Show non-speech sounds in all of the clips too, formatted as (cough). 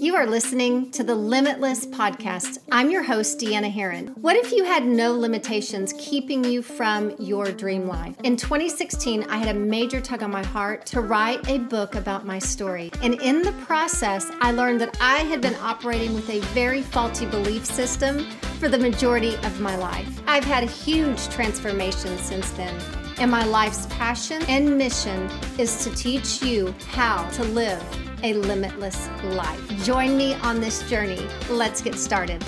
You are listening to the Limitless Podcast. I'm your host, Deanna Herrin. What if you had no limitations keeping you from your dream life? In 2016, I had a major tug on my heart to write a book about my story. And in the process, I learned that I had been operating with a very faulty belief system for the majority of my life. I've had a huge transformation since then. And my life's passion and mission is to teach you how to live a limitless life. Join me on this journey. Let's get started.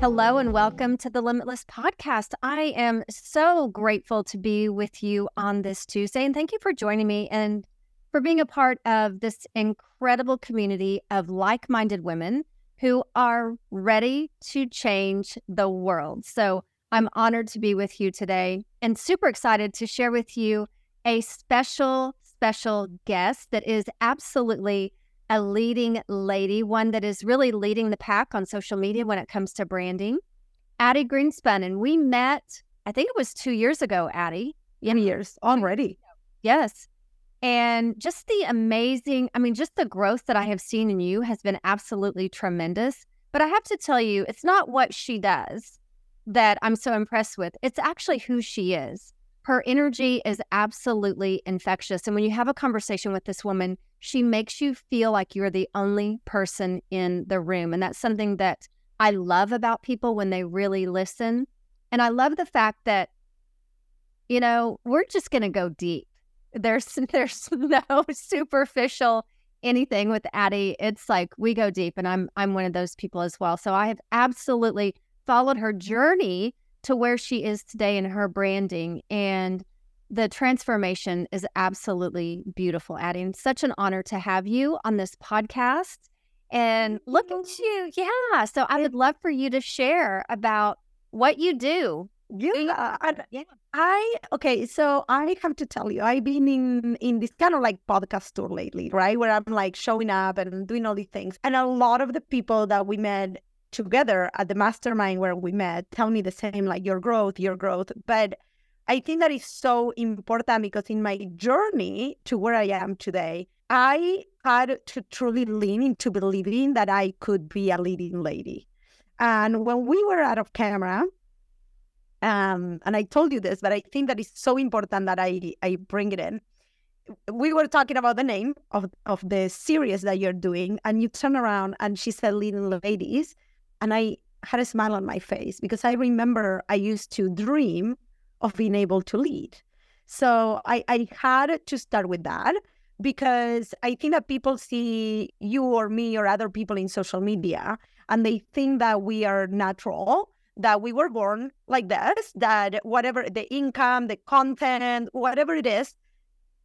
Hello and welcome to the Limitless Podcast. I am so grateful to be with you on this Tuesday and thank you for joining me and for being a part of this incredible community of like minded women who are ready to change the world. So, I'm honored to be with you today and super excited to share with you a special, special guest that is absolutely a leading lady, one that is really leading the pack on social media when it comes to branding. Ati Grinspun. And we met, I think it was two years ago, Ati. Yeah. years already. Yes. And just the amazing, I mean, just the growth that I have seen in you has been absolutely tremendous. But I have to tell you, it's not what she does that I'm so impressed with. It's actually who she is her energy is absolutely infectious. And when you have a conversation with this woman, she makes you feel like you're the only person in the room. And that's something that I love about people when they really listen. And I love the fact that, you know, we're just going to go deep. There's (laughs) there's no (laughs) superficial anything with Ati. It's like we go deep and I'm I'm one of those people as well. So I have absolutely followed her journey to where she is today in her branding. And the transformation is absolutely beautiful, adding such an honor to have you on this podcast. And look at you. Yeah. So I would love for you to share about what you do. Yeah, uh, yeah. I okay. So I have to tell you, I've been in in this kind of like podcast tour lately, right? Where I'm like showing up and doing all these things, and a lot of the people that we met together at the mastermind where we met tell me the same like your growth your growth. But i think that is so important because in my journey to where i am today i had to truly lean into believing that i could be a leading lady. And when we were out of camera um, and i told you this but i think that is so important that i i bring it in. We were talking about the name of, of the series that you're doing, and you turn around and she said leading ladies. And I had a smile on my face because I remember I used to dream of being able to lead. So I, I had to start with that because I think that people see you or me or other people in social media and they think that we are natural, that we were born like this, that whatever the income, the content, whatever it is,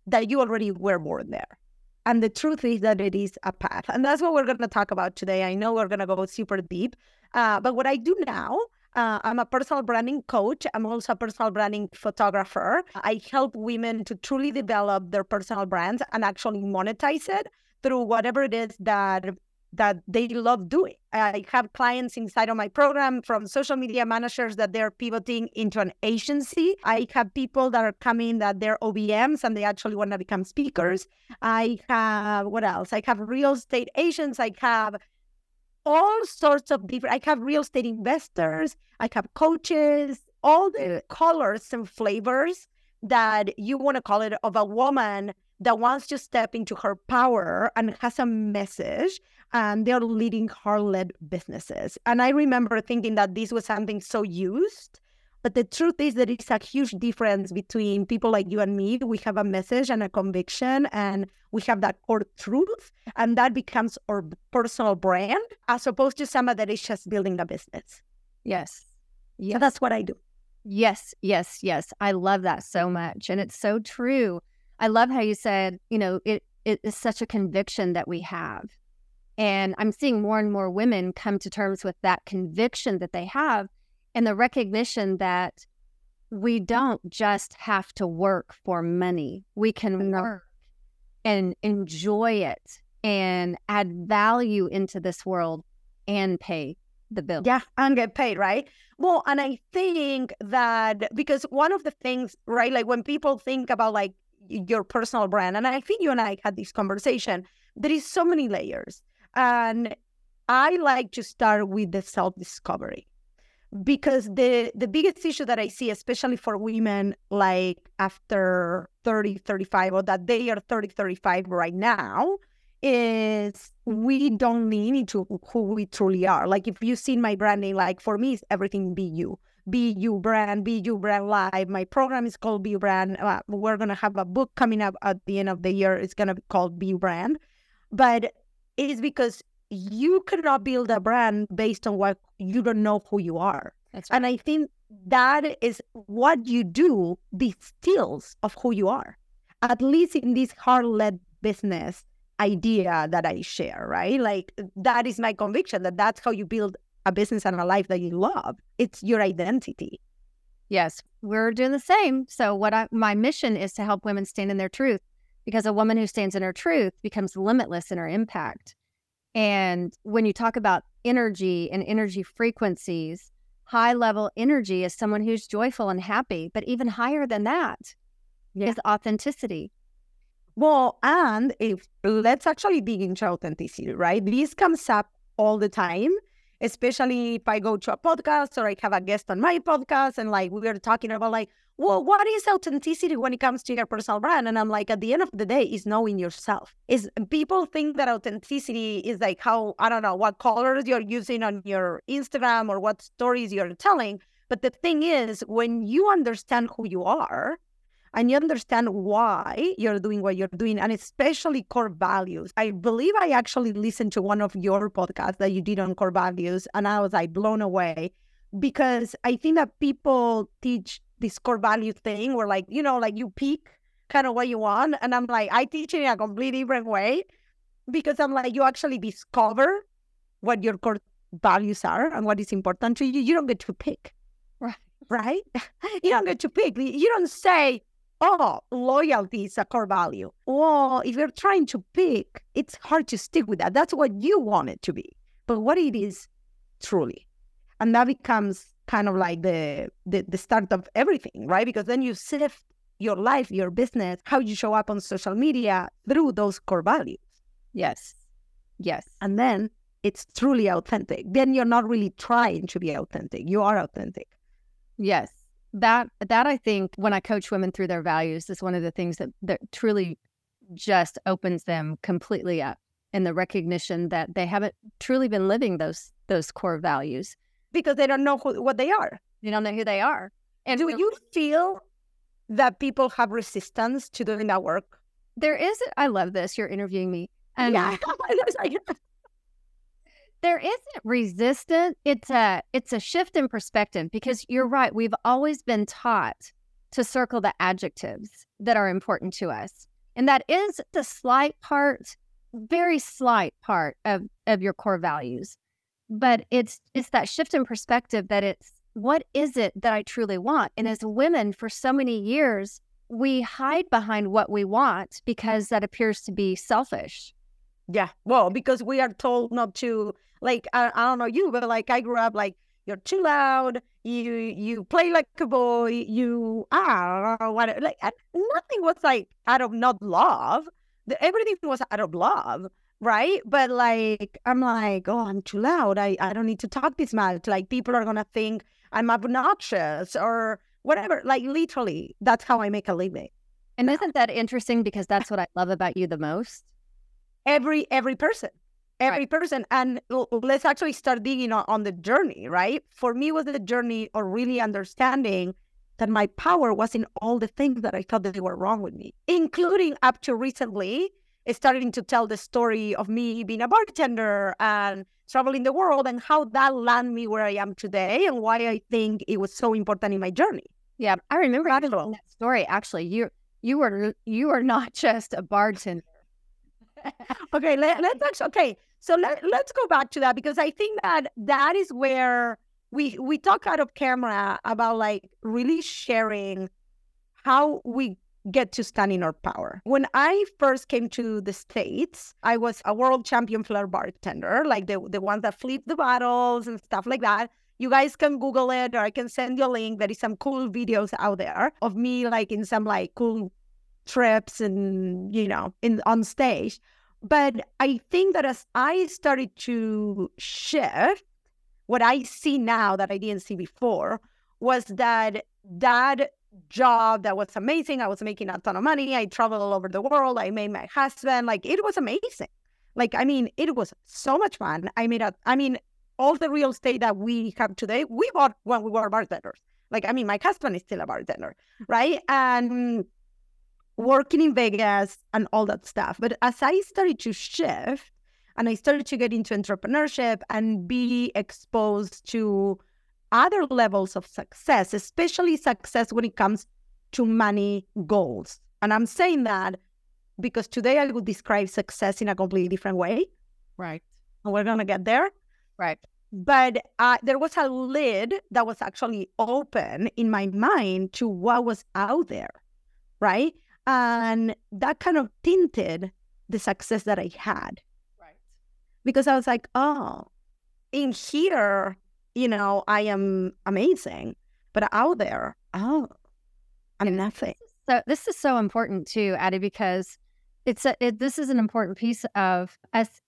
that you already were born there. And the truth is that it is a path. And that's what we're going to talk about today. I know we're going to go super deep. Uh, but what I do now, uh, I'm a personal branding coach. I'm also a personal branding photographer. I help women to truly develop their personal brands and actually monetize it through whatever it is that that they love doing. I have clients inside of my program from social media managers that they're pivoting into an agency. I have people that are coming that they're OBMs and they actually want to become speakers. I have what else? I have real estate agents. I have all sorts of different I have real estate investors, I have coaches, all the colors and flavors that you want to call it of a woman that wants to step into her power and has a message and they're leading her led businesses. And I remember thinking that this was something so used. But the truth is that it's a huge difference between people like you and me. We have a message and a conviction, and we have that core truth, and that becomes our personal brand as opposed to somebody that is just building a business. Yes. Yeah. So that's what I do. Yes, yes, yes. I love that so much. And it's so true. I love how you said, you know, it, it is such a conviction that we have and I'm seeing more and more women come to terms with that conviction that they have and the recognition that we don't just have to work for money. We can work and enjoy it and add value into this world and pay the bill. Yeah, and get paid, right? Well, and I think that because one of the things, right, like when people think about like your personal brand, and I think you and I had this conversation, there is so many layers. And I like to start with the self discovery because the the biggest issue that I see, especially for women like after 30, 35, or that they are 30, 35 right now, is we don't lean into who we truly are. Like if you've seen my branding, like for me, it's everything be you. Be You Brand, Be You Brand Live. My program is called Be Brand. Uh, we're to have a book coming up at the end of the year. It's to be called Be Brand. But it is because you cannot build a brand based on what you don't know who you are. Right. And I think that is what you do distills of who you are, at least in this heart led business idea that I share, right? Like that is my conviction that that's how you build a business and a life that you love. It's your identity. Yes, we're doing the same. So what I, my mission is to help women stand in their truth because a woman who stands in her truth becomes limitless in her impact. And when you talk about energy and energy frequencies, high level energy is someone who's joyful and happy, but even higher than that yeah. is authenticity. Well, and if let's actually dig into authenticity, right? This comes up all the time especially if I go to a podcast or I have a guest on my podcast and like we were talking about like, well, what is authenticity when it comes to your personal brand? And I'm like, at the end of the day, is knowing yourself. Is people think that authenticity is like how I don't know what colors you're using on your Instagram or what stories you're telling. But the thing is, when you understand who you are, and you understand why you're doing what you're doing, and especially core values. I believe I actually listened to one of your podcasts that you did on core values, and I was like blown away because I think that people teach this core value thing where, like, you know, like you pick kind of what you want. And I'm like, I teach it in a completely different way because I'm like, you actually discover what your core values are and what is important to you. You don't get to pick. Right. Right? (laughs) you don't get to pick. You don't say, oh, loyalty is a core value. Well, if you're trying to pick, it's hard to stick with that. That's what you want it to be. But what it is truly. And that becomes kind of like the, the, the start of everything, right? Because then you sift your life, your business, how you show up on social media through those core values. Yes. Yes. And then it's truly authentic. Then you're not really trying to be authentic. You are authentic. Yes that that I think when I coach women through their values is one of the things that that truly just opens them completely up in the recognition that they haven't truly been living those those core values because they don't know who, what they are. They don't know who they are. And do you feel that people have resistance to doing that work? There is. I love this. You're interviewing me. And yeah. (laughs) there isn't resistance it's a it's a shift in perspective because you're mm-hmm. right we've always been taught to circle the adjectives that are important to us and that is the slight part very slight part of of your core values but it's it's that shift in perspective that it's what is it that i truly want? And as mm-hmm. women for so many years we hide behind what we want because that appears to be selfish yeah well because we are told not to like I, I don't know you, but like I grew up like you're too loud. You you play like a boy. You ah what like nothing was like out of not love. The, everything was out of love, right? But like I'm like oh I'm too loud. I I don't need to talk this much. Like people are gonna think I'm obnoxious or whatever. Like literally, that's how I make a living. And isn't that interesting? Because that's what I love about you the most. Every every person every right. person. And let's actually start digging on, on the journey right? For me was the journey of really understanding that my power was in all the things that i thought that they were wrong with me including up to recently eh, starting to tell the story of me being a bartender and traveling the world and how that landed me where i am today and why i think it was so important in my journey. Yeah i remember that story actually. You you were you were not (laughs) just a bartender (laughs) okay let, let's (laughs) actually okay so let, let's go back to that because I think that that is where we we talk out of camera about like really sharing how we get to stand in our power. When I first came to the States, I was a world champion flair bartender, like the, the ones that flip the bottles and stuff like that. You guys can Google it or I can send you a link. There is some cool videos out there of me like in some like cool trips and you know in on stage. But i think that as i started to shift what i see now that i didn't see before was that that job that was amazing. I was making a ton of money. I traveled all over the world. I made my husband. Like it was amazing. Like i mean it was so much fun. I made a i mean all the real estate that we have today we bought when we were bartenders. Like i mean my husband is still a bartender right? And working in Vegas and all that stuff. But as I started to shift and I started to get into entrepreneurship and be exposed to other levels of success, especially success when it comes to money goals. And I'm saying that because today I would describe success in a completely different way. Right. And we're going to get there. Right. But uh, there was a lid that was actually open in my mind to what was out there. Right. And that kind of tinted the success that I had. Right. Because I was like, oh, in here, you know, I am amazing. But out there, oh, I'm nothing. So this is so important too, Ati, because it's a, it, this is an important piece of us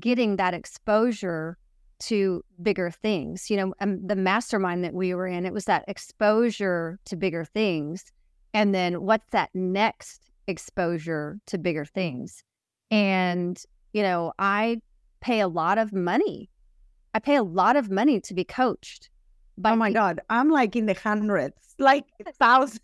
getting that exposure to bigger things. You know, um, the mastermind that we were in, it was that exposure to bigger things and then what's that next exposure to bigger things? And, you know, I pay a lot of money. I pay a lot of money to be coached. oh my people. God. I'm like in the hundreds, like (laughs) thousands.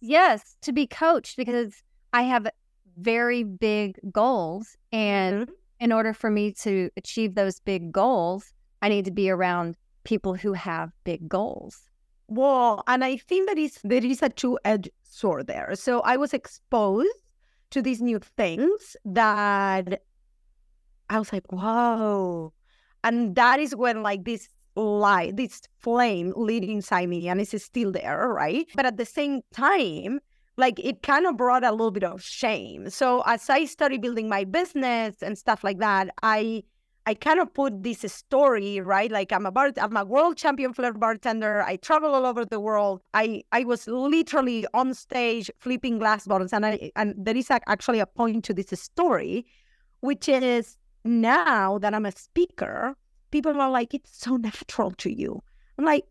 Yes, to be coached because I have very big goals. And mm-hmm. in order for me to achieve those big goals, I need to be around people who have big goals. Well, and I think that is there is a two-edged sword there. So I was exposed to these new things that I was like, whoa. And that is when like this light, this flame lit inside me and it's still there, right? But at the same time, like it kind of brought a little bit of shame. So as I started building my business and stuff like that, I I kind of put this story, right? Like I'm a bar, I'm a world champion flair bartender. I travel all over the world. I I was literally on stage flipping glass bottles, and I and there is actually a point to this story, which is now that I'm a speaker, people are like, it's so natural to you. I'm like,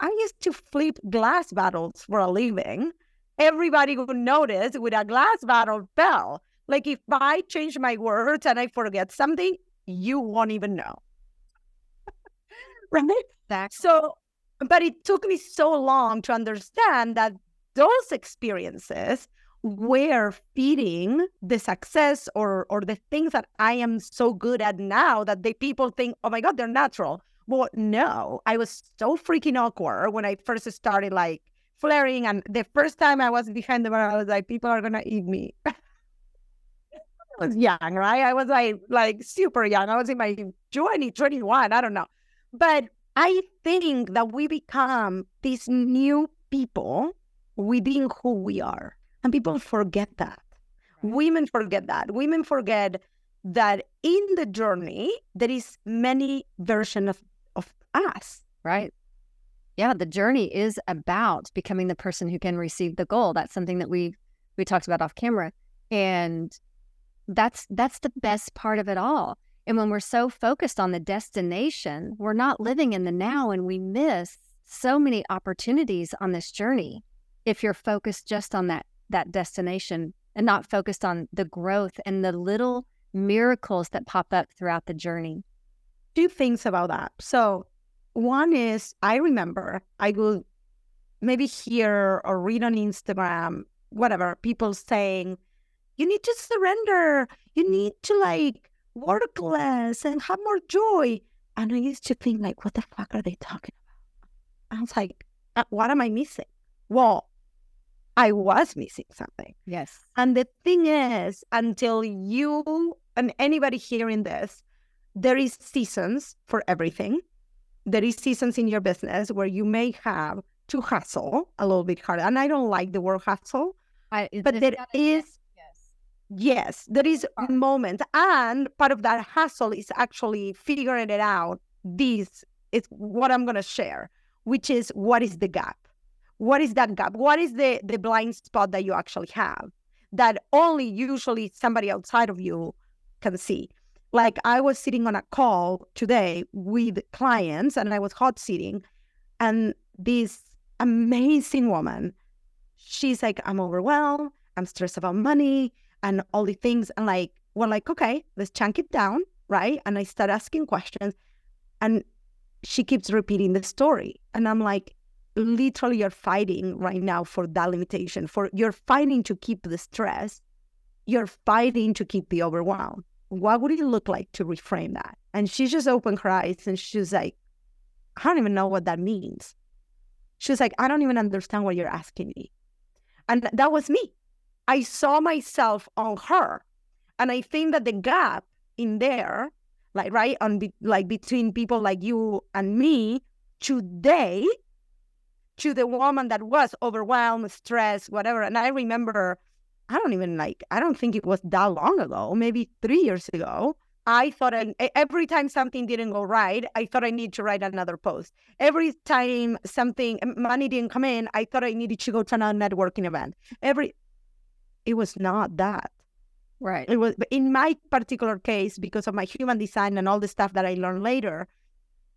I used to flip glass bottles for a living. Everybody would notice with a glass bottle fell. Like if I change my words and I forget something, you won't even know. (laughs) right? Exactly. So, but it took me so long to understand that those experiences were feeding the success or or the things that I am so good at now that the people think, oh my God, they're natural. Well, no, I was so freaking awkward when I first started like flaring. And the first time I was behind the bar, I was like, people are gonna eat me. (laughs) was young, right? I was like like super young. I was in my 20, 21, I don't know. But I think that we become these new people within who we are. And people forget that. Women forget that. Women forget that in the journey there is many versions of, of us. Right. Yeah, the journey is about becoming the person who can receive the goal. That's something that we we talked about off camera. And that's that's the best part of it all. And when we're so focused on the destination, we're not living in the now and we miss so many opportunities on this journey if you're focused just on that that destination and not focused on the growth and the little miracles that pop up throughout the journey. Two things about that. So, one is I remember I will maybe hear or read on Instagram, whatever, people saying, you need to surrender. You need to like work less and have more joy. And I used to think like, what the fuck are they talking about? I was like, uh, what am I missing? Well, I was missing something. Yes. And the thing is, until you and anybody hearing this, there is seasons for everything. There is seasons in your business where you may have to hustle a little bit harder. And I don't like the word hustle, I, but there is Yes, there is uh a moment. And part of that hustle is actually figuring it out. This is what I'm going to share, which is what is the gap? what is that gap? What is the the blind spot that you actually have that only usually somebody outside of you can see? Like I was sitting on a call today with clients and I was hot sitting and this amazing woman, she's like, I'm overwhelmed, I'm stressed about money and all the things. And like, we're like, okay, let's chunk it down, right? And I start asking questions and she keeps repeating the story. And I'm like, literally you're fighting right now for that limitation for you're fighting to keep the stress you're fighting to keep the overwhelm what would it look like to reframe that and she just opened her eyes and she's like i don't even know what that means she's like i don't even understand what you're asking me and that was me i saw myself on her and i think that the gap in there like right on be, like between people like you and me today to the woman that was overwhelmed, stressed, whatever. And I remember, I don't even like, I don't think it was that long ago, maybe three years ago. I thought I, every time something didn't go right, I thought I needed to write another post. Every time something money didn't come in, I thought I needed to go to another networking event. Every it was not that. Right. It was in my particular case because of my human design and all the stuff that I learned later.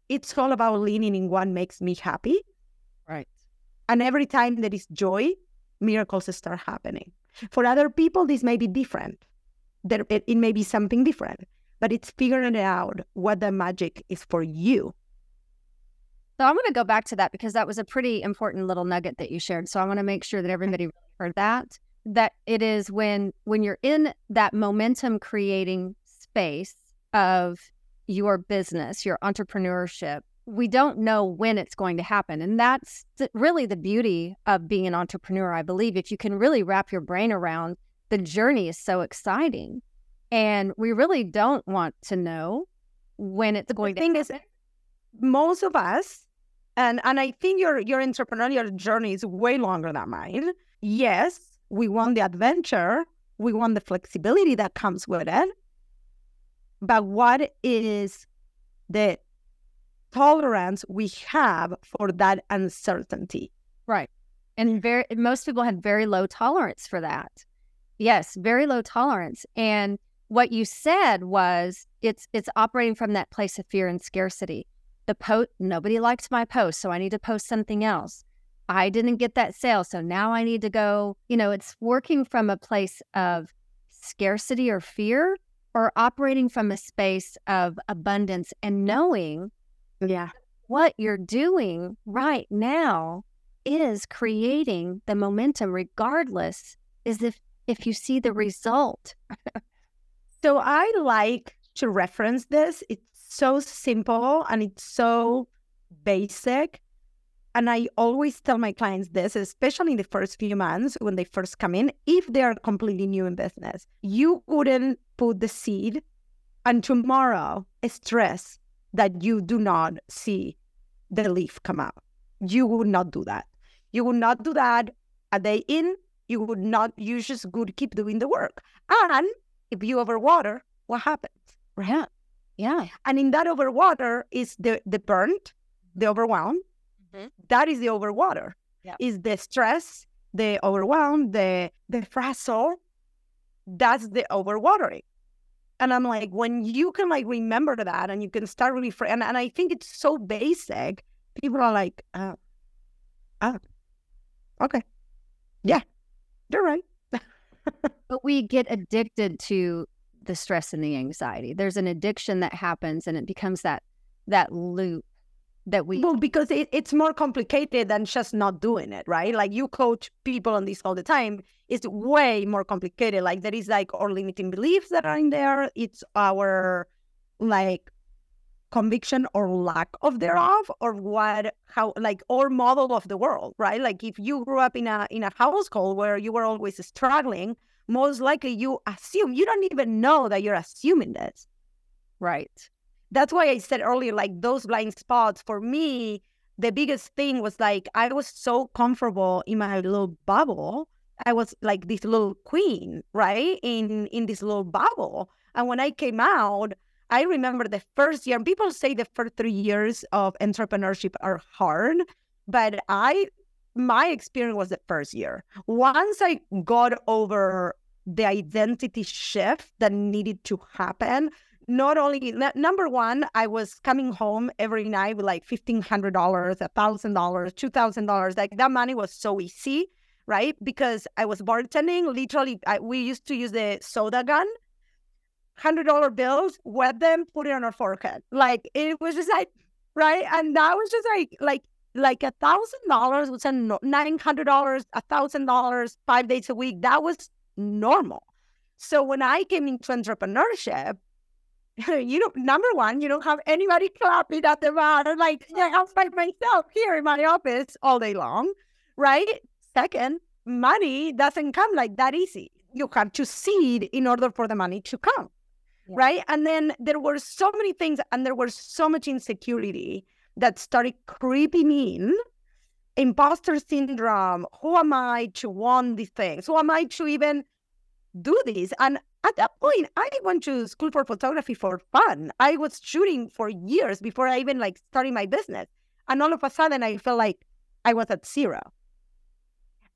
It's all about leaning in what makes me happy Right. And every time there is joy, miracles start happening. For other people, this may be different. There, it, it may be something different, but it's figuring out what the magic is for you. So I'm going to go back to that because that was a pretty important little nugget that you shared. So I want to make sure that everybody heard that. That it is when when you're in that momentum creating space of your business, your entrepreneurship, we don't know when it's going to happen. And that's really the beauty of being an entrepreneur, I believe. If you can really wrap your brain around the journey is so exciting. And we really don't want to know when it's going the thing to happen. is most of us and and I think your your entrepreneurial journey is way longer than mine. Yes, we want the adventure, we want the flexibility that comes with it. But what is the tolerance we have for that uncertainty. Right. And very most people had very low tolerance for that. Yes, very low tolerance. And what you said was it's it's operating from that place of fear and scarcity. The post nobody liked my post, so I need to post something else. I didn't get that sale, so now I need to go, you know, it's working from a place of scarcity or fear or operating from a space of abundance and mm. knowing yeah. What you're doing right now is creating the momentum regardless is if if you see the result. so I like to reference this. It's so simple and it's so basic. And I always tell my clients this, especially in the first few months when they first come in, if they're completely new in business, you wouldn't put the seed and tomorrow stress that you do not see the leaf come out. You would not do that. You would not do that a day in. You would not, you just would keep doing the work. And if you overwater, what happens? Yeah. Yeah. And in that overwater is the, the burnt, the overwhelm. Mm-hmm. That is the overwater. Yeah. Is the stress, the overwhelm, the the frazzle. That's the overwatering. And I'm like, when you can like remember that and you can start really, fr- and, and I think it's so basic, people are like, uh, oh, okay. Yeah, you're right. (laughs) but we get addicted to the stress and the anxiety. There's an addiction that happens and it becomes that that loop that we well because it, it's more complicated than just not doing it right? Like you coach people on this all the time it's way more complicated. Like there is like our limiting beliefs that are in there. It's our like conviction or lack of thereof or what how like our model of the world right? Like if you grew up in a in a household where you were always struggling most likely you assume you don't even know that you're assuming this right that's why I said earlier, like those blind spots for me, the biggest thing was like I was so comfortable in my little bubble. I was like this little queen, right? In in this little bubble. And when I came out, I remember the first year, and people say the first three years of entrepreneurship are hard, but I my experience was the first year. Once I got over the identity shift that needed to happen, not only number one, I was coming home every night with like fifteen hundred dollars, a thousand dollars, two thousand dollars. Like that money was so easy, right? Because I was bartending. Literally, I, we used to use the soda gun, hundred dollar bills, wet them, put it on our forehead. Like it was just like right, and that was just like like like a thousand dollars was nine hundred dollars, a thousand dollars, five days a week. That was normal. So when I came into entrepreneurship, (laughs) you know, number one, you don't have anybody (laughs) clapping at the bar. Like, yeah, I'm by myself here in my office all day long, right? Second, money doesn't come like that easy. You have to seed in order for the money to come, yeah. right? And then there were so many things, and there was so much insecurity that started creeping in. Imposter syndrome. Who am I to want these things? Who am I to even do this? And at that point, I went to school for photography for fun. I was shooting for years before I even like started my business. And all of a sudden I felt like I was at zero.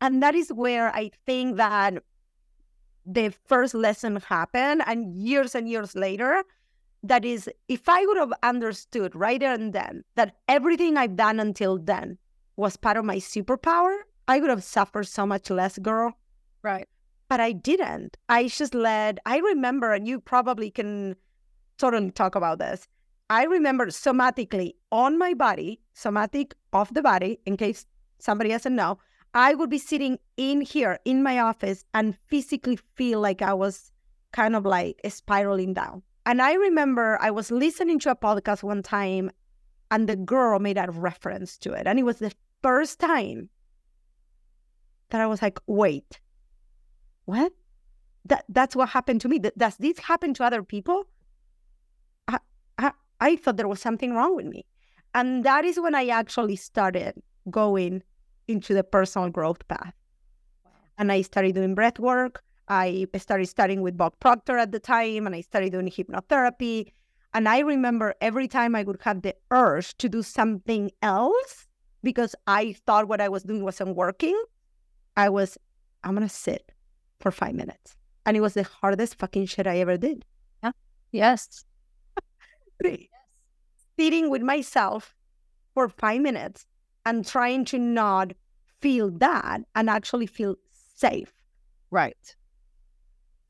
And that is where I think that the first lesson happened. And years and years later, that is, if I would have understood right there and then that everything I've done until then was part of my superpower, I would have suffered so much less, girl. Right but I didn't. I just let, I remember, and you probably can totally talk about this. I remember somatically on my body, somatic off the body, in case somebody doesn't know, I would be sitting in here in my office and physically feel like I was kind of like spiraling down. And I remember I was listening to a podcast one time and the girl made a reference to it. And it was the first time that I was like, wait, what? That that's what happened to me. Does this happen to other people? I, I I thought there was something wrong with me, and that is when I actually started going into the personal growth path. Wow. And I started doing breath work. I started studying with Bob Proctor at the time, and I started doing hypnotherapy. And I remember every time I would have the urge to do something else because I thought what I was doing wasn't working, I was, I'm going to sit for five minutes. And it was the hardest fucking shit I ever did. Yeah. Yes. (laughs) Sitting with myself for five minutes and trying to not feel that and actually feel safe. Right.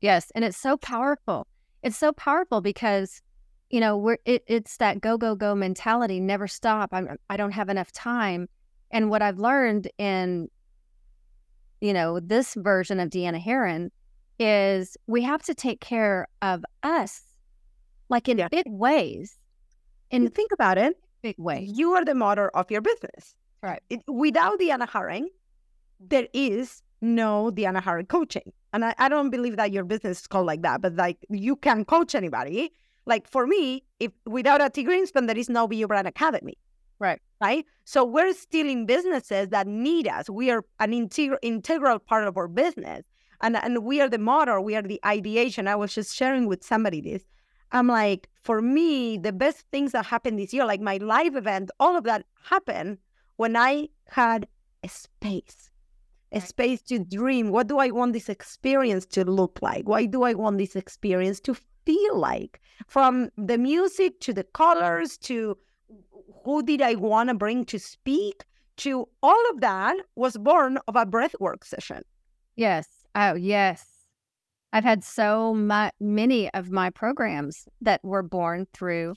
Yes. And it's so powerful. It's so powerful because, you know, we're it, it's that go, go, go mentality, never stop. I'm I don't have enough time. And what I've learned in you know, this version of Deanna Herrin is we have to take care of us like in yeah. big ways. And think about it, big way. You are the motor of your business. Right. It, without Deanna Herrin, there is no Deanna Herrin coaching. And I, I don't believe that your business is called like that, but like you can coach anybody. Like for me, if without Ati Grinspun, there is no Be Your Brand Academy. Right. Right. So we're still in businesses that need us. We are an integral integral part of our business. And, and we are the motor, we are the ideation. I was just sharing with somebody this. I'm like, for me, the best things that happened this year, like my live event, all of that happened when I had a space, a space to dream. What do I want this experience to look like? Why do I want this experience to feel like? From the music to the colors to who did I want to bring to speak to all of that was born of a breathwork session. Yes. Oh, yes. I've had so much, many of my programs that were born through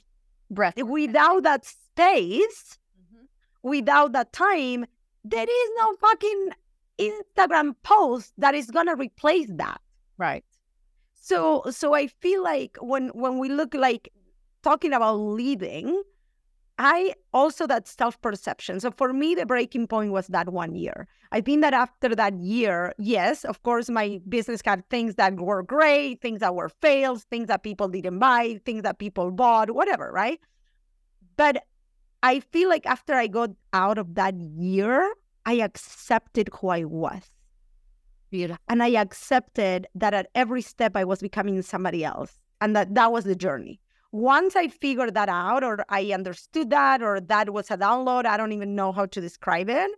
breath. Without that space, mm-hmm. without that time, there is no fucking Instagram post that is gonna replace that. Right. So so I feel like when when we look like talking about leading, I also that self perception. So for me, the breaking point was that one year. I think that after that year, yes, of course, my business had things that were great, things that were fails, things that people didn't buy, things that people bought, whatever, right? But I feel like after I got out of that year, I accepted who I was. Beautiful. And I accepted that at every step I was becoming somebody else and that that was the journey once I figured that out, or I understood that, or that was a download, I don't even know how to describe it.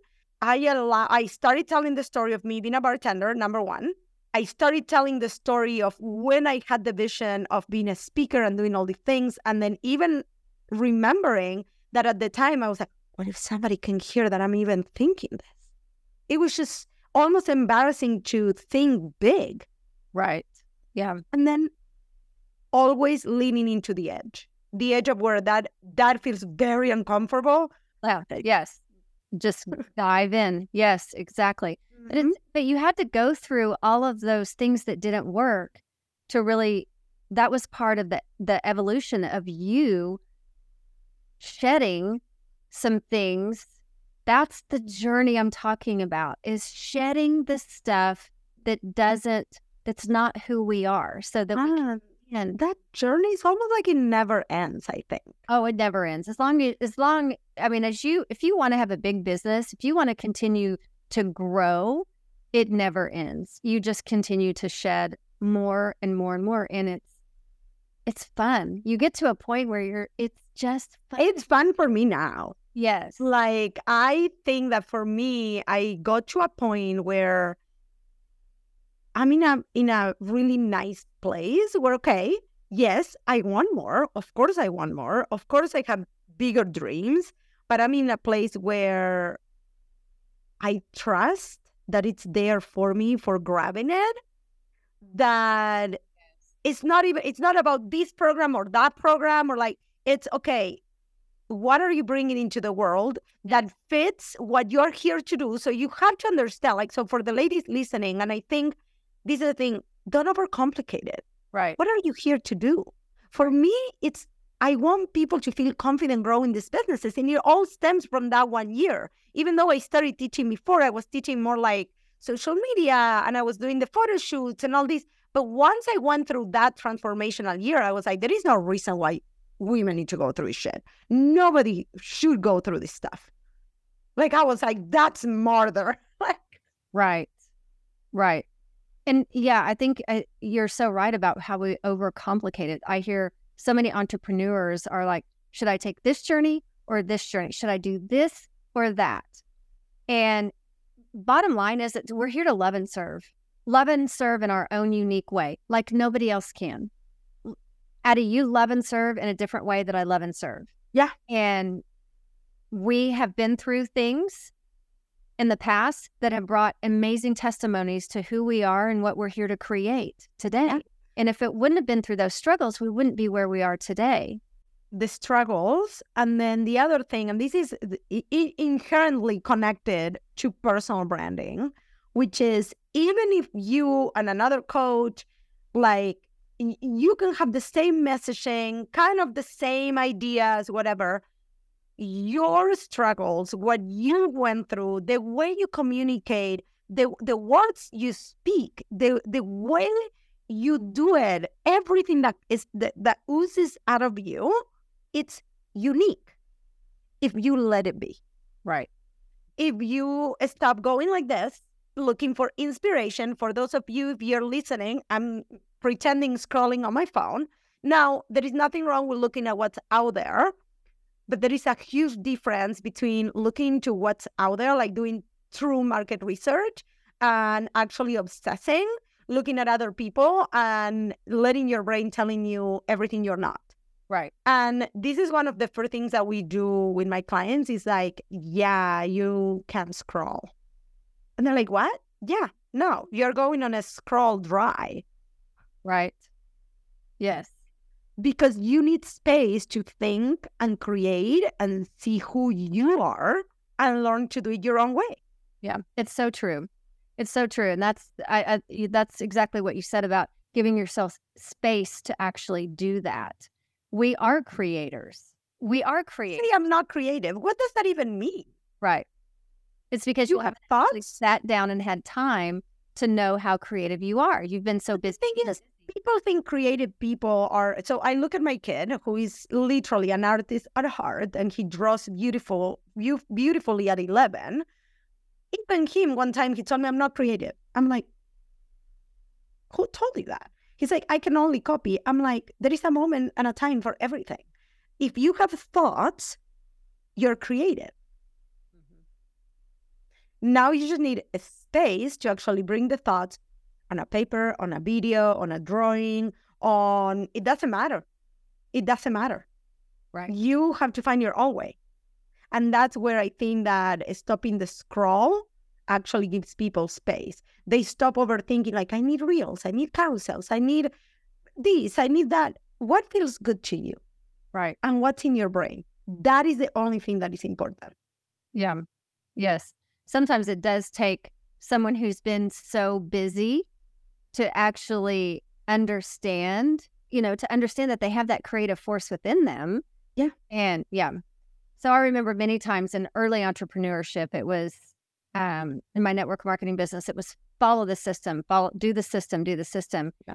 I allow, I started telling the story of me being a bartender, number one. I started telling the story of when I had the vision of being a speaker and doing all the things. And then even remembering that at the time I was like, what if somebody can hear that I'm even thinking this? It was just almost embarrassing to think big. Right. Yeah. And then always leaning into the edge, the edge of where that that feels very uncomfortable. Yeah. Yes. Just dive in. Yes, exactly. But, Mhm. it's, but you had to go through all of those things that didn't work to really, that was part of the, the evolution of you shedding some things. That's the journey I'm talking about is shedding the stuff that doesn't, that's not who we are. So that we Ah, can, that journey is almost like it never ends, I think. oh, it never ends. As long as, as long, I mean, as you, if you want to have a big business, if you want to continue to grow, it never ends. You just continue to shed more and more and more. And it's, it's fun. You get to a point where you're, it's just fun. It's fun for me now. yes. Like, I think that for me, I got to a point where I'm in a in a really nice place where okay, yes, I want more. Of course I want more. Of course I have bigger dreams, but I'm in a place where I trust that it's there for me for grabbing it. Mm-hmm. That it's not even it's not about this program or that program or like it's okay what are you bringing into the world that fits what you're here to do so you have to understand like so for the ladies listening and i think this is the thing don't overcomplicate it. Right. what are you here to do? For me it's i want people to feel confident growing these businesses and it all stems from that one year. Even though i started teaching before i was teaching more like social media and i was doing the photo shoots and all this. But once i went through that transformational year i was like there is no reason why women need to go through this shit. Nobody should go through this stuff. Like i was like that's murder. (laughs) Like Right. Right. And yeah, I think uh, you're so right about how we overcomplicate it. I hear so many entrepreneurs are like, should I take this journey or this journey? Should I do this or that? And bottom line is that we're here to love and serve, love and serve in our own unique way, like nobody else can. Ati, you love and serve in a different way that I love and serve. Yeah. And we have been through things in the past that have brought amazing testimonies to who we are and what we're here to create today. Yeah. And if it wouldn't have been through those struggles, we wouldn't be where we are today. the struggles and then the other thing and this is inherently connected to personal branding which is even if you and another coach like you can have the same messaging kind of the same ideas whatever your struggles what you went through the way you communicate the the words you speak the the way you do it everything that is that, that oozes out of you it's unique if you let it be. Right. If you stop going like this, looking for inspiration, for those of you, if you're listening, I'm pretending scrolling on my phone. Now, there is nothing wrong with looking at what's out there, but there is a huge difference between looking to what's out there, like doing true market research, and actually obsessing, looking at other people and letting your brain telling you everything you're not. Right. And this is one of the first things that we do with my clients is like, yeah, you can scroll. And they're like, what? Yeah, no, you're going on a scroll dry Right. Yes. Because you need space to think and create and see who you are and learn to do it your own way. Yeah. It's so true. It's so true. And that's I, I that's exactly what you said about giving yourself space to actually do that. We are creators. We are creative. I'm not creative. What does that even mean? Right. It's because You you, have thoughts? sat down and had time to know how creative you are. You've been so busy. thing is, people think creative people are. So I look at my kid, who is literally an artist at heart, and he draws beautiful, beau- beautifully at eleven. Even him, one time he told me, "I'm not creative." I'm like, "Who told you that?" He's like, "I can only copy." I'm like, "There is a moment and a time for everything. If you have thoughts, you're creative." Mm-hmm. Now you just need a space to actually bring the thoughts on a paper, on a video, on a drawing, on it doesn't matter. It doesn't matter. Right. You have to find your own way. And that's where I think that stopping the scroll actually gives people space. They stop overthinking, like, I need reels, I need carousels, I need this, I need that. What feels good to you? Right. And what's in your brain? That is the only thing that is important. Yeah. Yes. Sometimes it does take someone who's been so busy to actually understand, you know, to understand that they have that creative force within them. Yeah. And yeah. So I remember many times in early entrepreneurship, it was um, in my network marketing business, it was follow the system, follow, do the system, do the system. Yeah.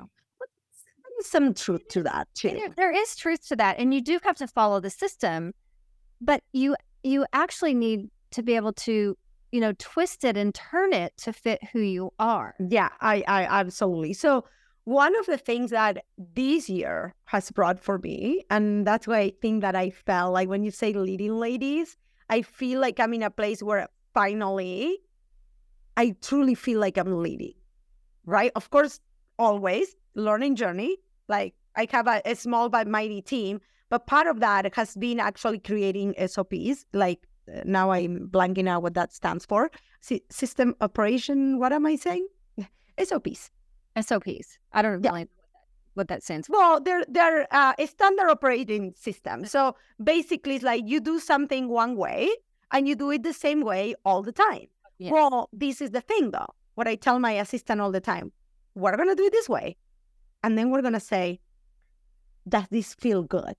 Some truth to that too. There, there is truth to that, and you do have to follow the system, but you you actually need to be able to you know twist it and turn it to fit who you are. Yeah, I, I absolutely. So one of the things that this year has brought for me, and that's why I think that I felt like when you say leading ladies, I feel like I'm in a place where finally I truly feel like I'm leading, right? Of course, always learning journey. Like I have a, a small but mighty team, but part of that has been actually creating SOPs. Like now I'm blanking out what that stands for. S- system operation. What am I saying? (laughs) SOPs. SOPs. I don't Yeah. know what that, what that stands for. Well, they're they're uh, a standard operating system. So basically, it's like you do something one way and you do it the same way all the time. Yes. Well, this is the thing, though. What I tell my assistant all the time: we're gonna do it this way, and then we're gonna say, "Does this feel good?"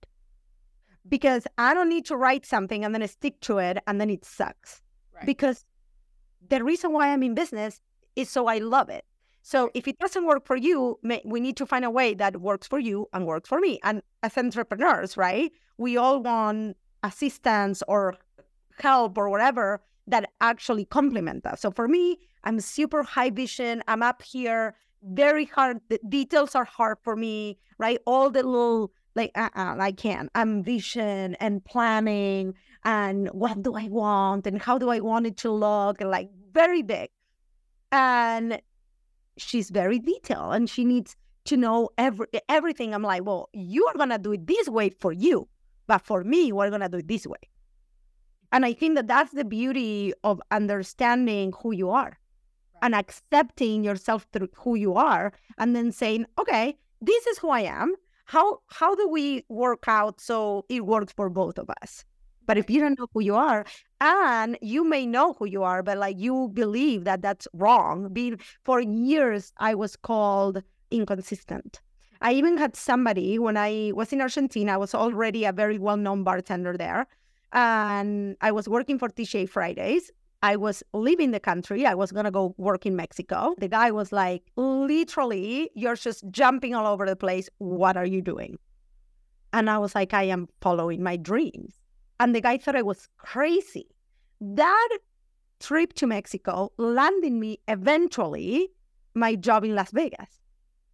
Because I don't need to write something and then stick to it, and then it sucks. Right. Because the reason why I'm in business is so I love it. So if it doesn't work for you, we need to find a way that works for you and works for me. And as entrepreneurs, right, we all want assistance or help or whatever that actually complement us. So for me, I'm super high vision. I'm up here, very hard. The details are hard for me, right? All the little like uh-uh, I can't. I'm vision and planning and what do I want and how do I want it to look and like very big. And she's very detailed and she needs to know every everything. I'm like, well, you are gonna do it this way for you, but for me, we're gonna do it this way. And I think that that's the beauty of understanding who you are and accepting yourself through who you are, and then saying, okay, this is who I am. How how do we work out so it works for both of us? But if you don't know who you are, and you may know who you are, but like you believe that that's wrong. Be for years, I was called inconsistent. I even had somebody when I was in Argentina. I was already a very well-known bartender there, and I was working for TGI Fridays. I was leaving the country. I was gonna go work in Mexico. The guy was like, literally, you're just jumping all over the place. What are you doing? And I was like, I am following my dreams. And the guy thought I was crazy. That trip to Mexico landed me eventually my job in Las Vegas,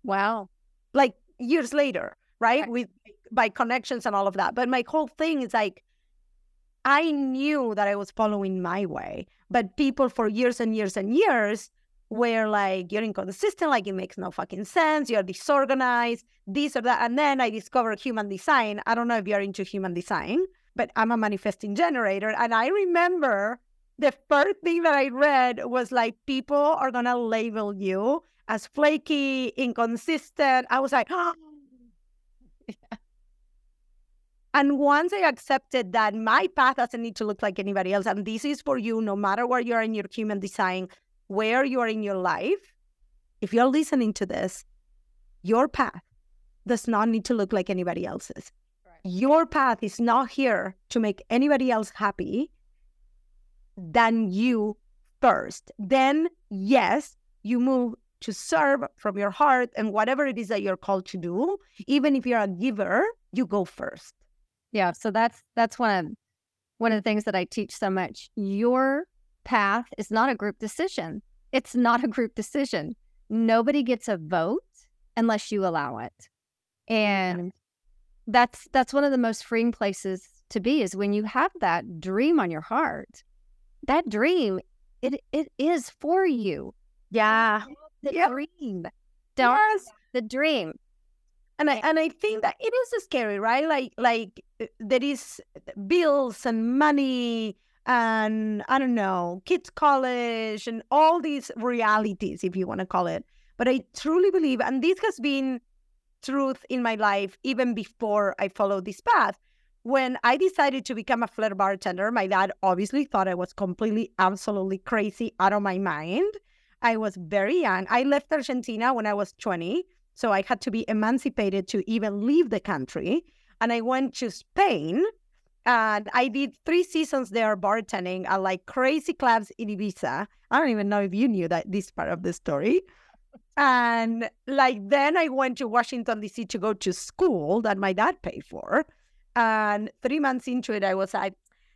Wow. like years later, right? Right. With by connections and all of that. But my whole thing is like, I knew that I was following my way, but people for years and years and years were like, you're inconsistent, like it makes no fucking sense, you're disorganized, this or that. And then I discovered human design. I don't know if you're into human design, but I'm a manifesting generator. And I remember the first thing that I read was like, people are gonna label you as flaky, inconsistent. I was like, oh. And once I accepted that my path doesn't need to look like anybody else, and this is for you, no matter where you are in your human design, where you are in your life, if you're listening to this, your path does not need to look like anybody else's. Right. Your path is not here to make anybody else happy than you first. Then, yes, you move to serve from your heart and whatever it is that you're called to do. Even if you're a giver, you go first. Yeah. So that's that's one of one of the things that I teach so much. Your path is not a group decision. It's not a group decision. Nobody gets a vote unless you allow it. And that's that's one of the most freeing places to be is when you have that dream on your heart. That dream it it is for you. Yeah. The dream. Don't Yes. the dream. And I and I think that it is scary, right? Like like uh, there is bills and money and I don't know, kids college and all these realities, if you want to call it. But I truly believe, and this has been truth in my life even before I followed this path. When I decided to become a flair bartender, my dad obviously thought I was completely, absolutely crazy out of my mind. I was very young. I left Argentina when I was 20. So I had to be emancipated to even leave the country. And I went to Spain and I did three seasons there bartending at like crazy clubs in Ibiza. I don't even know if you knew that this part of the story. And like then I went to Washington DC to go to school that my dad paid for. And three months into it, I was like,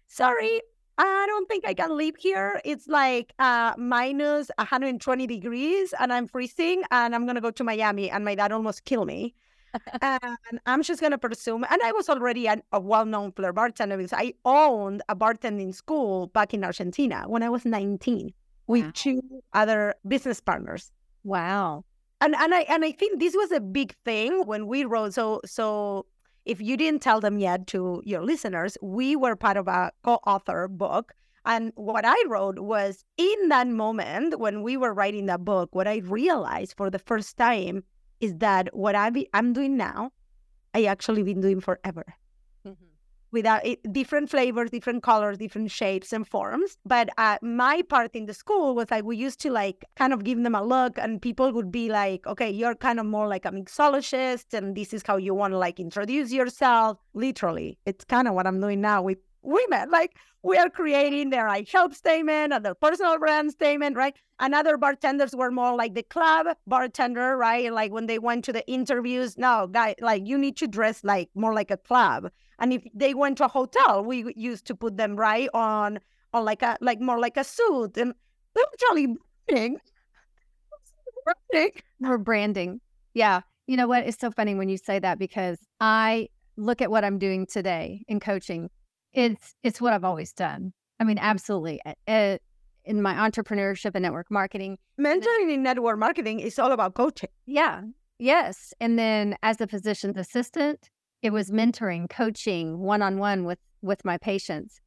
sorry, I don't think I can live here. It's like uh, minus 120 degrees and I'm freezing and I'm going to go to Miami. And my dad almost killed me. (laughs) and I'm just going to pursue. And I was already an, a well known flair bartender because I owned a bartending school back in Argentina when I was 19 with Wow. two other business partners. Wow. And, and I and I think this was a big thing when we wrote. So so if you didn't tell them yet to your listeners, we were part of a co-author book. And what I wrote was in that moment when we were writing that book, what I realized for the first time is that what I be, I'm doing now, I actually been doing forever without it, different flavors, different colors, different shapes and forms. But uh, my part in the school was like we used to like kind of give them a look, and people would be like, "Okay, you're kind of more like a mixologist, and this is how you want to like introduce yourself." Literally, it's kind of what I'm doing now with women. Like we are creating their like help statement and their personal brand statement, right? And other bartenders were more like the club bartender, right? Like when they went to the interviews, no, guy, like you need to dress like more like a club. And if they went to a hotel, we used to put them right on on like a like more like a suit and literally branding. (laughs) branding. Branding. Yeah. You know what? It's so funny when you say that because I look at what I'm doing today in coaching. It's it's what I've always done. I mean, absolutely. Uh, in my entrepreneurship and network marketing, Mentoring in network marketing is all about coaching. Yeah. Yes. And then as a physician's assistant, it was mentoring, coaching one on one with with my patients.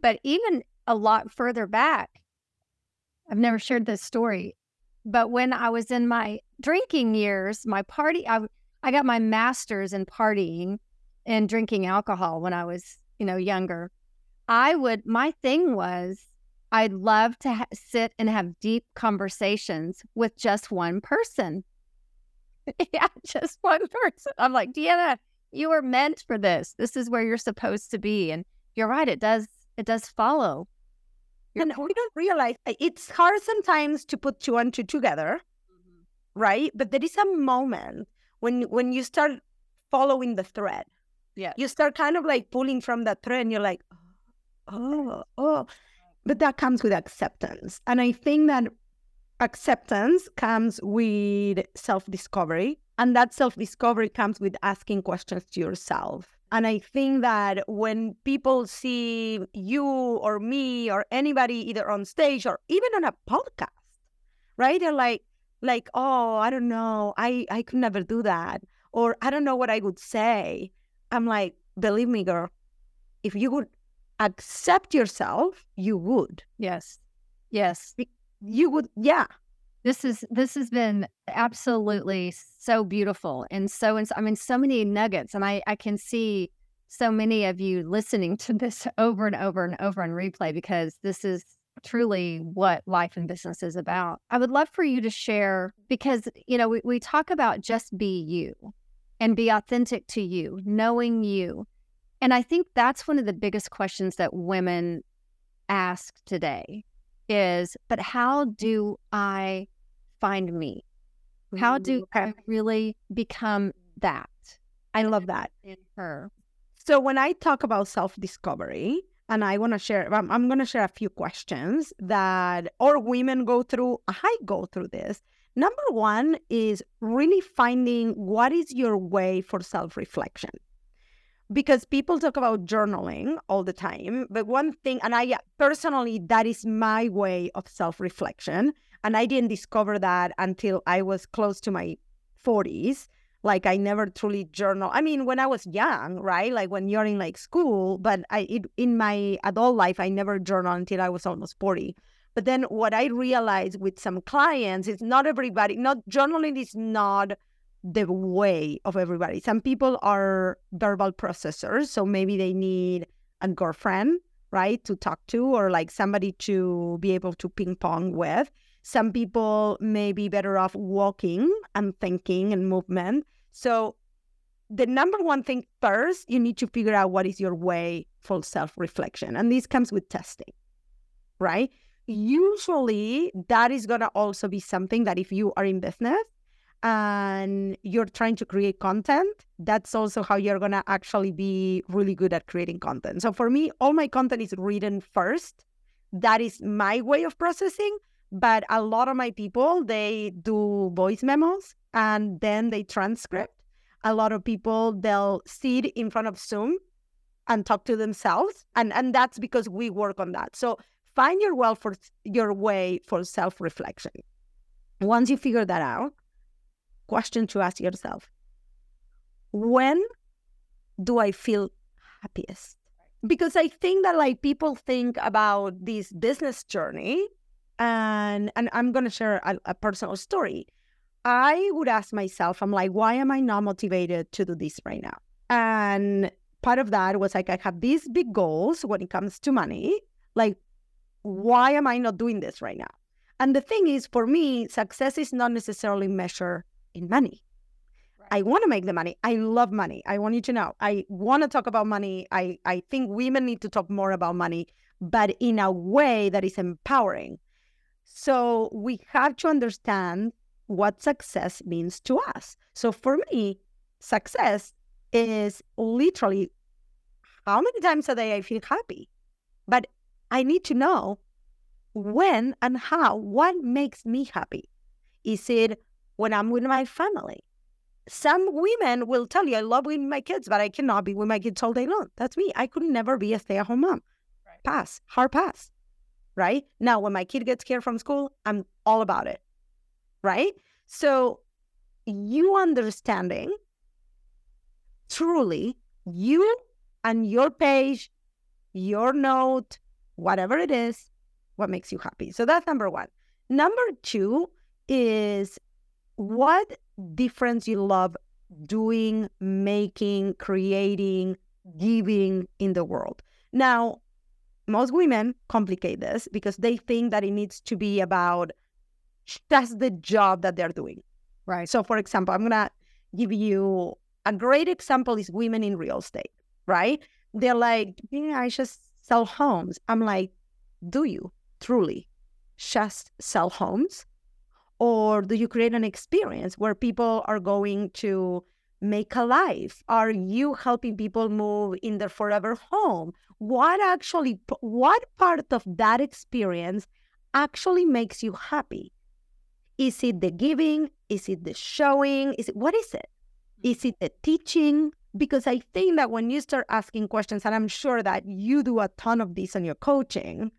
But even a lot further back, I've never shared this story, but when I was in my drinking years, my party, I I got my master's in partying and drinking alcohol when I was, you know, younger. I would my thing was I'd love to ha- sit and have deep conversations with just one person. (laughs) yeah, just one person. I'm like, Deanna, you were meant for this. This is where you're supposed to be. And you're right. It does. It does follow. You're And we don't realize uh, it's hard sometimes to put two and two together, right? But there is a moment when when you start following the thread. Yeah. You start kind of like pulling from that thread and you're like, oh, oh. But that comes with acceptance. And I think that acceptance comes with self-discovery. And that self-discovery comes with asking questions to yourself. And I think that when people see you or me or anybody either on stage or even on a podcast, right? They're like, like, oh, I don't know, I, I could never do that. Or I don't know what I would say. I'm like, believe me, girl, if you would accept yourself, you would. Yes. Yes. You would, yeah. This is this has been absolutely so beautiful and so ins- I mean so many nuggets and I I can see so many of you listening to this (laughs) over and over and over on replay because this is truly what life and business is about. I would love for you to share because you know we, we talk about just be you and be authentic to you, knowing you. And I think that's one of the biggest questions that women ask today is but how do I find me? How do I really become that? I love that. in her. So when I talk about self-discovery, and I want to share, I'm, I'm going to share a few questions that or women go through. I go through this. Number one is really finding what is your way for self-reflection. because people talk about journaling all the time. But one thing, and I personally, that is my way of self reflection. And I didn't discover that until I was close to my 40s. Like I never truly journal. I mean, when I was young, right? Like when you're in like school, but I it, in my adult life, I never journal until I was almost 40. But then what I realized with some clients is not everybody, not journaling is not the way of everybody. Some people are verbal processors, so maybe they need a girlfriend, right, to talk to, or like somebody to be able to ping pong with. Some people may be better off walking and thinking and movement. So, the number one thing first, you need to figure out what is your way for self reflection. And this comes with testing, right? Usually, that is going to also be something that if you are in business, and you're trying to create content, that's also how you're going to actually be really good at creating content. So for me, all my content is written first. That is my way of processing. But a lot of my people, they do voice memos and then they transcript. A lot of people, they'll sit in front of Zoom and talk to themselves. And, and that's because we work on that. So find your well for your way for self-reflection. Once you figure that out, question to ask yourself when do I feel happiest? Because I think that like people think about this business journey and and I'm gonna share a, a personal story. I would ask myself, I'm like, why am I not motivated to do this right now? And part of that was like I have these big goals when it comes to money. Like, why am I not doing this right now? And the thing is, for me, success is not necessarily measured in money. Right. I want to make the money. I love money. I want you to know. I want to talk about money. I, I think women need to talk more about money, but in a way that is empowering. So we have to understand what success means to us. So for me, success is literally how many times a day I feel happy. But I need to know when and how, what makes me happy. Is it when I'm with my family. Some women will tell you, I love with my kids, but I cannot be with my kids all day long. That's me. I could never be a stay at home mom. Right. Pass, hard pass. Right? Now, when my kid gets care from school, I'm all about it. Right? So, you understanding truly you and your page, your note, whatever it is, what makes you happy. So that's number one. Number two is what difference you love doing, making, creating, giving in the world. Now, most women complicate this because they think that it needs to be about just the job that they're doing. Right. So, for example, I'm going to give you a great example is women in real estate, right? They're like, yeah, I just sell homes. I'm like, do you truly just sell homes? Or do you create an experience where people are going to make a life? Are you helping people move in their forever home? What actually, what part of that experience actually makes you happy? Is it the giving? Is it the showing? Is it, what is it? Mm. Is it the teaching? Because I think that when you start asking questions, and I'm sure that you do a ton of this in your coaching,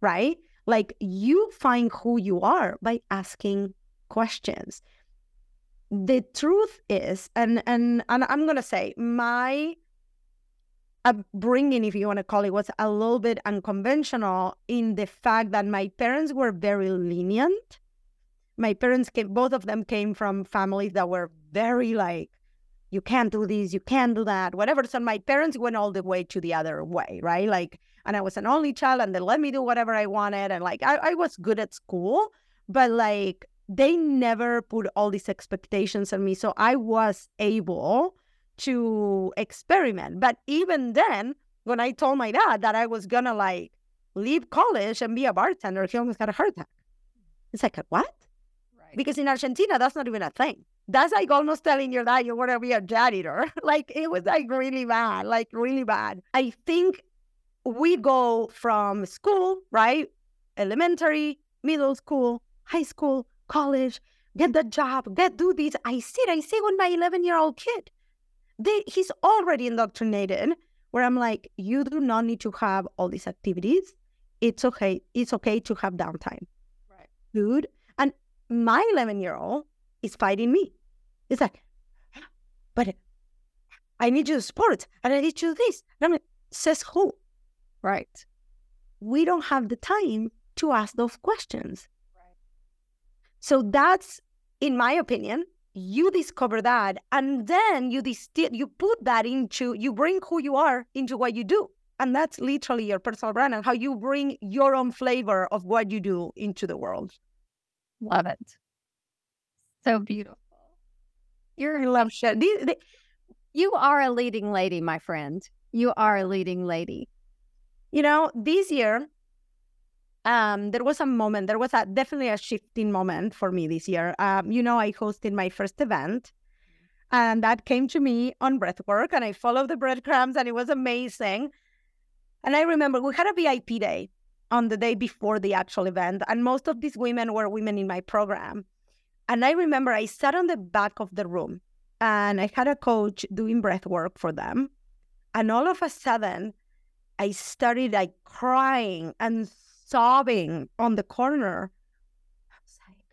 right? Like you find who you are by asking questions. The truth is, and and and I'm gonna say my upbringing, if you want to call it, was a little bit unconventional in the fact that my parents were very lenient. My parents came, both of them came from families that were very like, you can't do this, you can't do that, whatever. So my parents went all the way to the other way, right? Like and I was an only child and they let me do whatever I wanted. And like I, I was good at school, but like they never put all these expectations on me. So I was able to experiment. But even then, when I told my dad that I was gonna like leave college and be a bartender, he almost got a heart attack. It's like, what? Right. Because in Argentina, that's not even a thing. That's like almost telling your dad you want to be a janitor. (laughs) like it was like really bad, like really bad. I think we go from school, right? Elementary, middle school, high school, college, get the job, get do this. I see it. I see it with my 11 year old kid. they, he's already indoctrinated where I'm like, you do not need to have all these activities. It's okay. It's okay to have downtime. Right. Dude. And my 11 year old is fighting me. It's like, but I need you to sport and I need you to this. And I'm like, says who? Right. We don't have the time to ask those questions. So that's, in my opinion, you discover that and then you distill you put that into you bring who you are into what you do. And that's literally your personal brand and how you bring your own flavor of what you do into the world. Love it. So beautiful. You're in love shit you are a leading lady my friend. You are a leading lady. You know this year um, there was a moment, there was a definitely a shifting moment for me this year. Um, you know, I hosted my first event, and that came to me on breathwork, and I followed the breadcrumbs, and it was amazing. And I remember we had a VIP day on the day before the actual event, and most of these women were women in my program. And I remember I sat on the back of the room, and I had a coach doing breathwork for them, and all of a sudden, I started like crying and sobbing on the corner. I was like,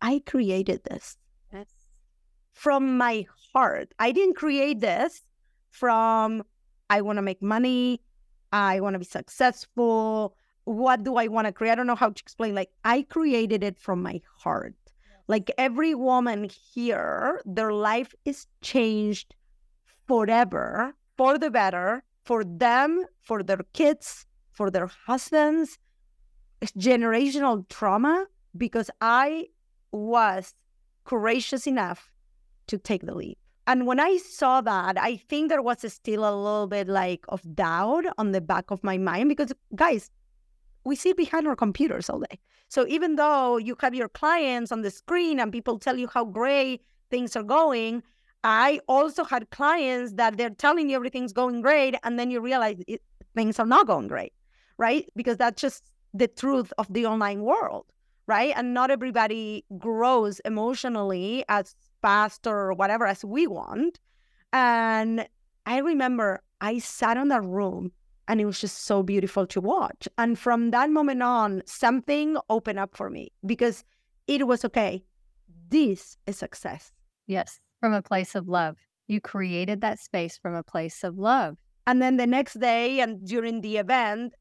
I created this yes. from my heart. I didn't create this from, I want to make money. I want to be successful. What do I want to create? I don't know how to explain. Like, I created it from my heart. Like, every woman here, their life is changed forever for the better, for them, for their kids, for their husbands, generational trauma because I was courageous enough to take the leap. And when I saw that, I think there was still a little bit like of doubt on the back of my mind because, guys, we sit behind our computers all day. So even though you have your clients on the screen and people tell you how great things are going, I also had clients that they're telling you everything's going great, and then you realize it, things are not going great, right? Because that's just the truth of the online world, right? And not everybody grows emotionally as fast or whatever as we want. And I remember I sat in that room and it was just so beautiful to watch. And from that moment on, something opened up for me because it was okay. This is success. Yes, from a place of love. You created that space from a place of love. And then the next day and during the event,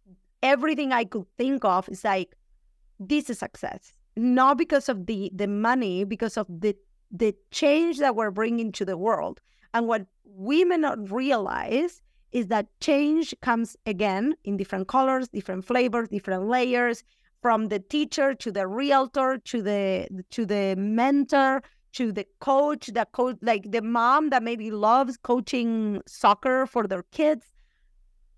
everything I could think of is like, this is success. Not because of the the money, because of the the change that we're bringing to the world. And what we may not realize is that change comes again in different colors, different flavors, different layers, from the teacher to the realtor to the to the mentor to the coach, the coach like the mom that maybe loves coaching soccer for their kids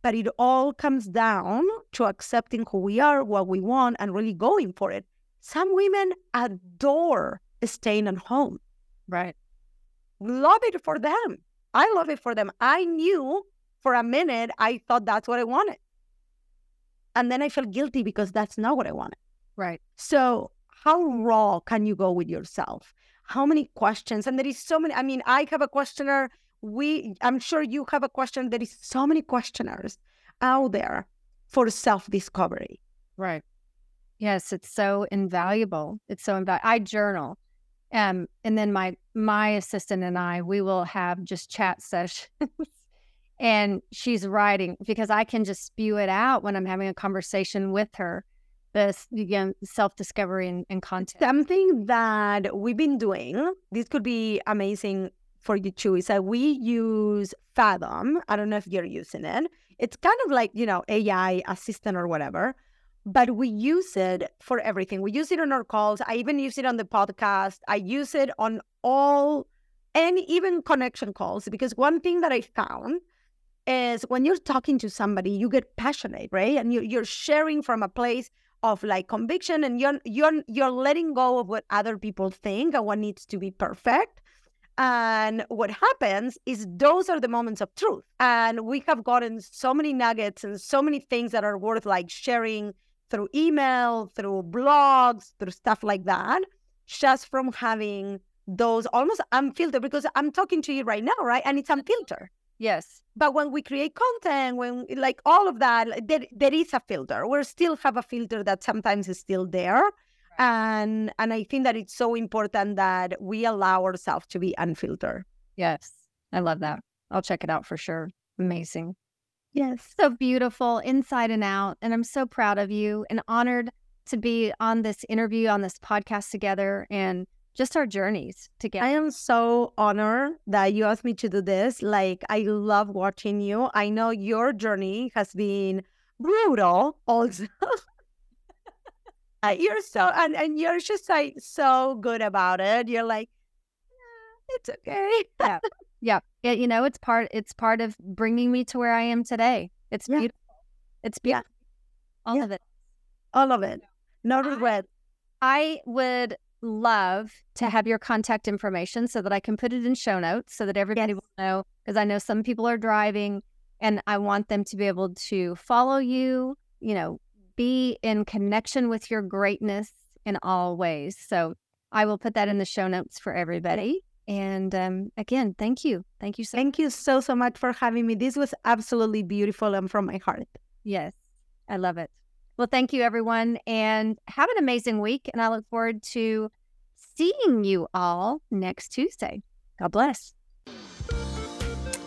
but it all comes down to accepting who we are, what we want, and really going for it. Some women adore staying at home. Right. Love it for them. I love it for them. I knew for a minute, I thought that's what I wanted. And then I felt guilty because that's not what I wanted. Right. So, how raw can you go with yourself? How many questions? And there is so many. I mean, I have a questionnaire we i'm sure you have a question. There is so many questionnaires out there for self-discovery. Right. Yes it's so invaluable. It's so invaluable i journal um, and then my my assistant and i we will have just chat sessions (laughs) and she's writing because i can just spew it out when i'm having a conversation with her this again self-discovery and, and content. Something that we've been doing this could be amazing for you too is that we use Fathom. I don't know if you're using it. It's kind of like, you know, AI assistant or whatever, but we use it for everything. We use it on our calls. I even use it on the podcast. I use it on all and even connection calls because one thing that I found is when you're talking to somebody, you get passionate, right? And you're, you're sharing from a place of like conviction and you're you're you're letting go of what other people think and what needs to be perfect and what happens is those are the moments of truth. And we have gotten so many nuggets and so many things that are worth like sharing through email, through blogs, through stuff like that, just from having those almost unfiltered because I'm talking to you right now, right? And it's unfiltered. Yes. But when we create content, when like all of that, there, there is a filter. We still have a filter that sometimes is still there. And and I think that it's so important that we allow ourselves to be unfiltered. Yes. I love that. I'll check it out for sure. Amazing. Yes. So beautiful, inside and out. And I'm so proud of you and honored to be on this interview, on this podcast together, and just our journeys together. I am so honored that you asked me to do this. Like, I love watching you. I know your journey has been brutal also. (laughs) Uh, you're so, and, and you're just like so good about it. You're like, yeah, it's okay. (laughs) yeah. Yeah. Yeah. You know, it's part, it's part of bringing me to where I am today. It's Yeah. beautiful. It's beautiful. All Yeah. of it. All of it. No regret. I would love to have your contact information so that I can put it in show notes so that everybody Yes. will know. Because I know some people are driving and I want them to be able to follow you, you know, be in connection with your greatness in all ways. So I will put that in the show notes for everybody. And um, again, thank you. Thank you so Thank you so, so much for having me. This was absolutely beautiful and from my heart. Yes, I love it. Well, thank you, everyone, and have an amazing week. And I look forward to seeing you all next Tuesday. God bless.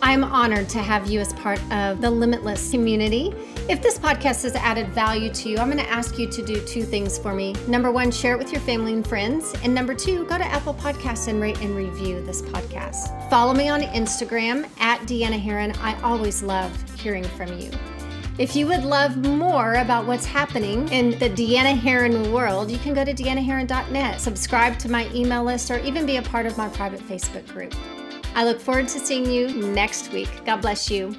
I'm honored to have you as part of the Limitless community. If this podcast has added value to you, I'm going to ask you to do two things for me. Number one, share it with your family and friends. And number two, go to Apple Podcasts and rate and review this podcast. Follow me on Instagram at Deanna Herrin. I always love hearing from you. If you would love more about what's happening in the Deanna Herrin world, you can go to deannaherrin.net, subscribe to my email list, or even be a part of my private Facebook group. I look forward to seeing you next week. God bless you.